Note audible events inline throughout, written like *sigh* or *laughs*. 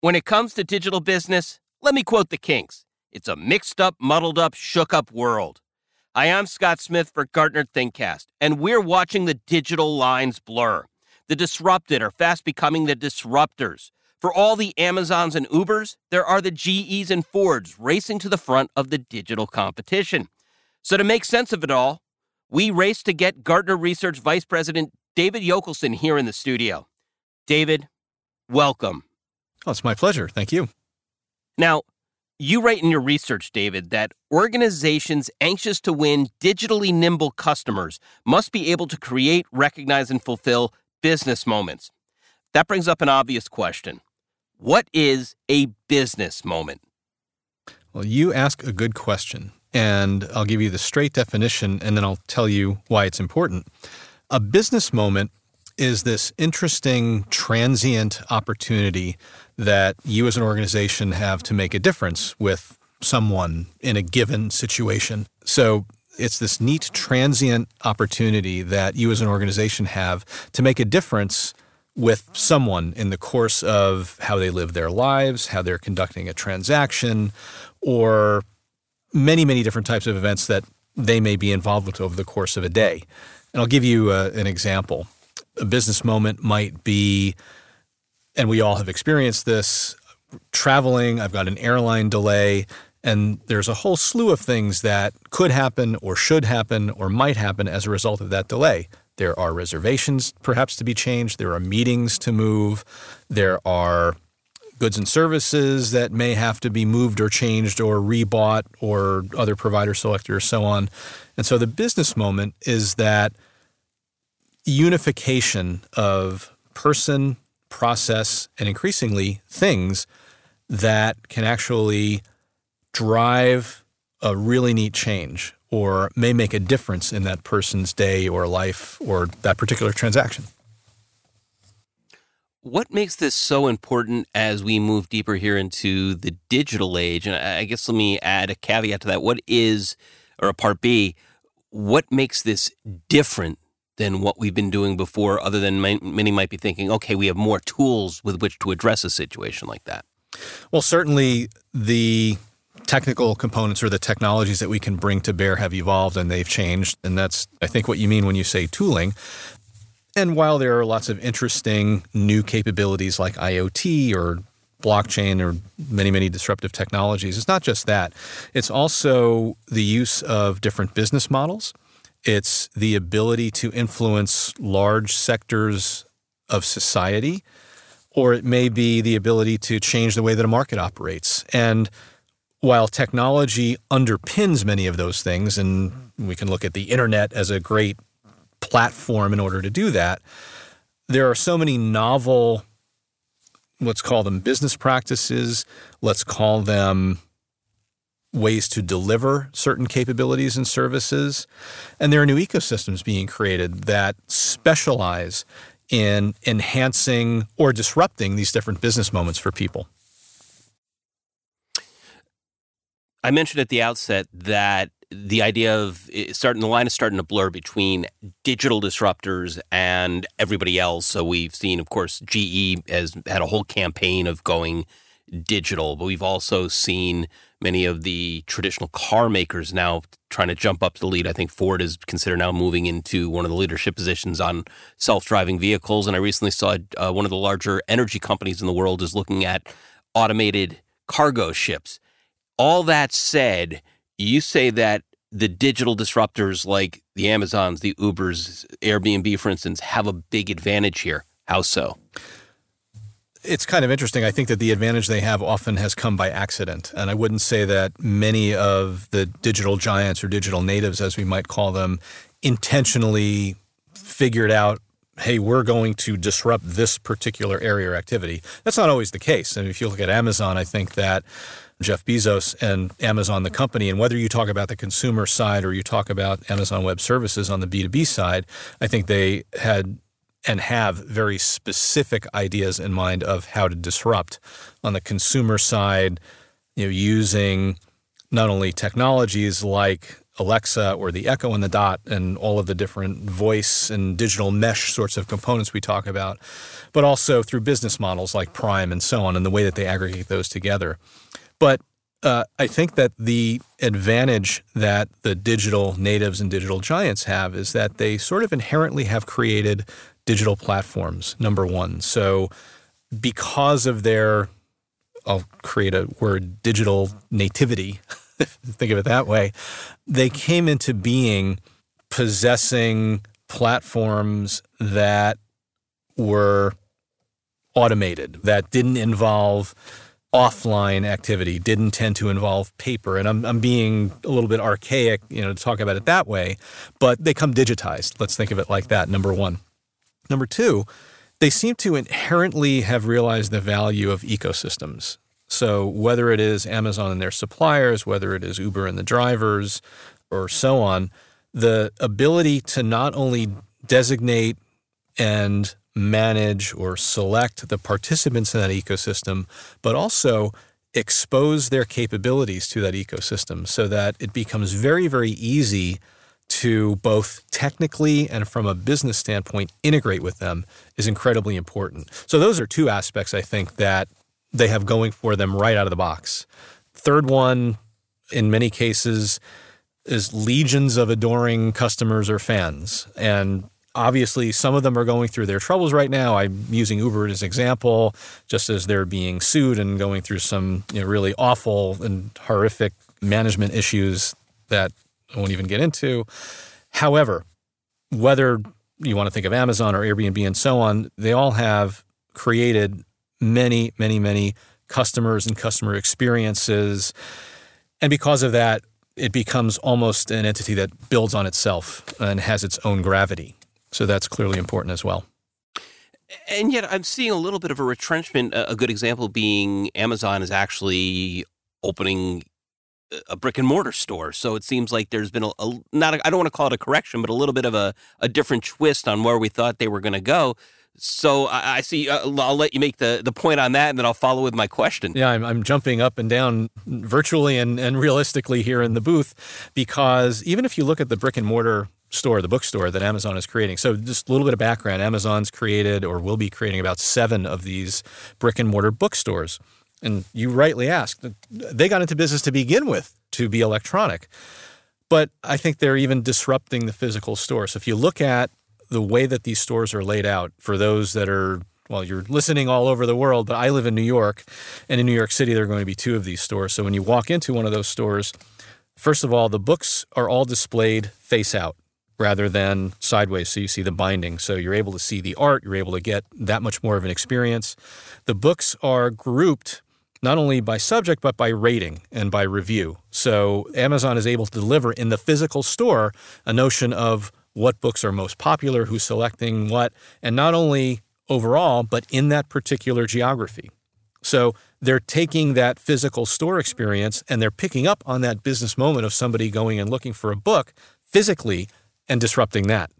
When it comes to digital business, let me quote the Kinks it's a mixed up, muddled up, shook up world. Hi, I'm Scott Smith for Gartner ThinkCast, and we're watching the digital lines blur. The disrupted are fast becoming the disruptors. For all the Amazons and Ubers, there are the GEs and Fords racing to the front of the digital competition. So, to make sense of it all, we race to get Gartner Research Vice President David Yockelson here in the studio. David, welcome. Oh, it's my pleasure. Thank you. Now, you write in your research, David, that organizations anxious to win digitally nimble customers must be able to create, recognize, and fulfill business moments. That brings up an obvious question What is a business moment? Well, you ask a good question, and I'll give you the straight definition and then I'll tell you why it's important. A business moment is this interesting transient opportunity that you as an organization have to make a difference with someone in a given situation. So it's this neat transient opportunity that you as an organization have to make a difference with someone in the course of how they live their lives, how they're conducting a transaction, or many, many different types of events that they may be involved with over the course of a day. And I'll give you uh, an example a business moment might be, and we all have experienced this traveling, I've got an airline delay, and there's a whole slew of things that could happen or should happen or might happen as a result of that delay. There are reservations perhaps to be changed, there are meetings to move, there are goods and services that may have to be moved or changed or rebought or other provider selected or so on. And so the business moment is that unification of person, process, and increasingly things that can actually drive a really neat change or may make a difference in that person's day or life or that particular transaction. What makes this so important as we move deeper here into the digital age? And I guess let me add a caveat to that. What is, or a part B, what makes this different than what we've been doing before, other than many might be thinking, okay, we have more tools with which to address a situation like that? Well, certainly the technical components or the technologies that we can bring to bear have evolved and they've changed. And that's, I think, what you mean when you say tooling. And while there are lots of interesting new capabilities like IoT or blockchain or many, many disruptive technologies, it's not just that. It's also the use of different business models. It's the ability to influence large sectors of society, or it may be the ability to change the way that a market operates. And while technology underpins many of those things, and we can look at the internet as a great platform in order to do that, there are so many novel, let's call them business practices, let's call them ways to deliver certain capabilities and services. And there are new ecosystems being created that specialize in enhancing or disrupting these different business moments for people. I mentioned at the outset that the idea of eh, starting the line is starting to blur between digital disruptors and everybody else. So we've seen, of course, GE has had a whole campaign of going digital, but we've also seen many of the traditional car makers now trying to jump up to the lead. I think Ford is considered now moving into one of the leadership positions on self-driving vehicles. And I recently saw uh, one of the larger energy companies in the world is looking at automated cargo ships. All that said, you say that the digital disruptors like the Amazons, the Ubers, Airbnb, for instance, have a big advantage here. How so? It's kind of interesting. I think that the advantage they have often has come by accident. And I wouldn't say that many of the digital giants or digital natives, as we might call them, intentionally figured out hey, we're going to disrupt this particular area or activity. That's not always the case. And if you look at Amazon, I think that Jeff Bezos and Amazon, the company, and whether you talk about the consumer side or you talk about Amazon Web Services on the B2B side, I think they had and have very specific ideas in mind of how to disrupt on the consumer side, you know, using not only technologies like Alexa or the Echo and the Dot and all of the different voice and digital mesh sorts of components we talk about, but also through business models like Prime and so on, and the way that they aggregate those together. But uh, I think that the advantage that the digital natives and digital giants have is that they sort of inherently have created digital platforms, number one. So, because of their, I'll create a word, digital nativity, *laughs* think of it that way, they came into being possessing platforms that were automated, that didn't involve offline activity didn't tend to involve paper. And I'm, I'm being a little bit archaic, you know, to talk about it that way, but they come digitized. Let's think of it like that, number one. Number two, they seem to inherently have realized the value of ecosystems. So whether it is Amazon and their suppliers, whether it is Uber and the drivers, or so on, the ability to not only designate and manage or select the participants in that ecosystem, but also expose their capabilities to that ecosystem so that it becomes very, very easy to both technically and from a business standpoint integrate with them is incredibly important. So, those are two aspects I think that they have going for them right out of the box. Third one, in many cases, is legions of adoring customers or fans. And obviously some of them are going through their troubles right now. I'm using Uber as an example, just as they're being sued and going through some you know, really awful and horrific management issues that I won't even get into. However, whether you want to think of Amazon or Airbnb and so on, they all have created many, many, many customers and customer experiences. And because of that, it becomes almost an entity that builds on itself and has its own gravity. So that's clearly important as well. And yet, I'm seeing a little bit of a retrenchment. A good example being Amazon is actually opening a brick and mortar store. So it seems like there's been a, a not I don't want to call it a correction, but a little bit of a, a different twist on where we thought they were going to go. So I, I see. Uh, I'll let you make the, the point on that, and then I'll follow with my question. Yeah, I'm, I'm jumping up and down virtually and, and realistically here in the booth because even if you look at the brick and mortar store, the bookstore that Amazon is creating. So, just a little bit of background Amazon's created or will be creating about seven of these brick and mortar bookstores. And you rightly asked, they got into business to begin with to be electronic. But I think they're even disrupting the physical store. So, if you look at the way that these stores are laid out, for those that are well, you're listening all over the world, but I live in New York, and in New York City, there are going to be two of these stores. So when you walk into one of those stores, first of all, the books are all displayed face out rather than sideways. So you see the binding. So you're able to see the art, you're able to get that much more of an experience. The books are grouped not only by subject, but by rating and by review. So Amazon is able to deliver in the physical store a notion of what books are most popular, who's selecting what, and not only overall, but in that particular geography. So they're taking that physical store experience and they're picking up on that business moment of somebody going and looking for a book physically and disrupting that.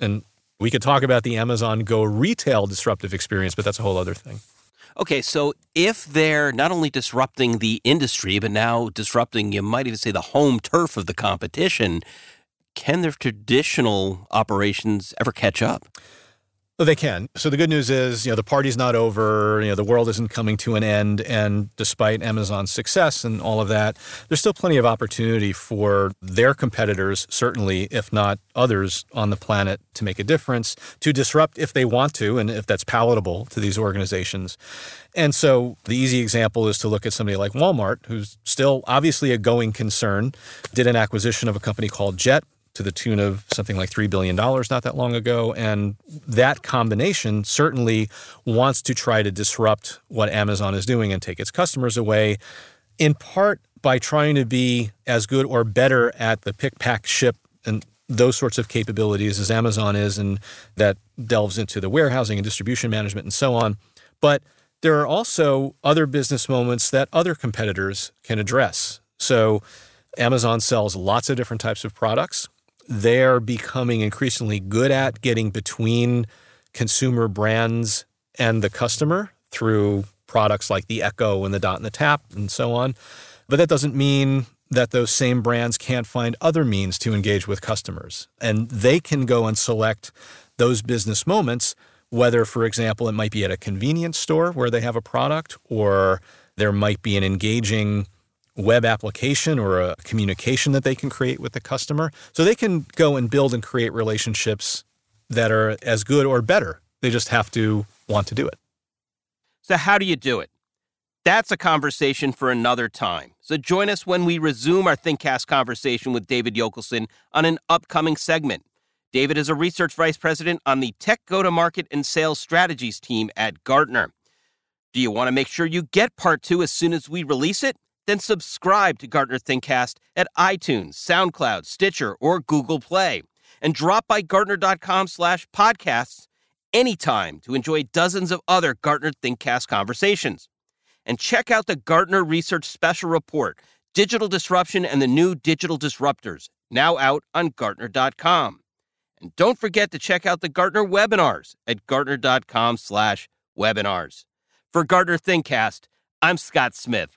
And we could talk about the Amazon Go retail disruptive experience, but that's a whole other thing. Okay, so if they're not only disrupting the industry, but now disrupting, you might even say, the home turf of the competition, can their traditional operations ever catch up? They can. So the good news is, you know, the party's not over. You know, the world isn't coming to an end. And despite Amazon's success and all of that, there's still plenty of opportunity for their competitors, certainly, if not others on the planet, to make a difference, to disrupt if they want to, and if that's palatable to these organizations. And so the easy example is to look at somebody like Walmart, who's still obviously a going concern, did an acquisition of a company called Jet to the tune of something like $3 billion not that long ago. And that combination certainly wants to try to disrupt what Amazon is doing and take its customers away, in part by trying to be as good or better at the pick, pack, ship, and those sorts of capabilities as Amazon is, and that delves into the warehousing and distribution management and so on. But there are also other business moments that other competitors can address. So Amazon sells lots of different types of products they're becoming increasingly good at getting between consumer brands and the customer through products like the Echo and the Dot and the Tap and so on. But that doesn't mean that those same brands can't find other means to engage with customers. And they can go and select those business moments, whether, for example, it might be at a convenience store where they have a product, or there might be an engaging web application or a communication that they can create with the customer. So they can go and build and create relationships that are as good or better. They just have to want to do it. So, how do you do it? That's a conversation for another time. So, join us when we resume our ThinkCast conversation with David Yockelson on an upcoming segment. David is a research vice president on the tech go to market and sales strategies team at Gartner. Do you want to make sure you get part two as soon as we release it? Then subscribe to Gartner ThinkCast at iTunes, SoundCloud, Stitcher, or Google Play. And drop by Gartner.com slash podcasts anytime to enjoy dozens of other Gartner ThinkCast conversations. And check out the Gartner Research Special Report, Digital Disruption and the New Digital Disruptors, now out on Gartner.com. And don't forget to check out the Gartner webinars at Gartner.com slash webinars. For Gartner ThinkCast, I'm Scott Smith.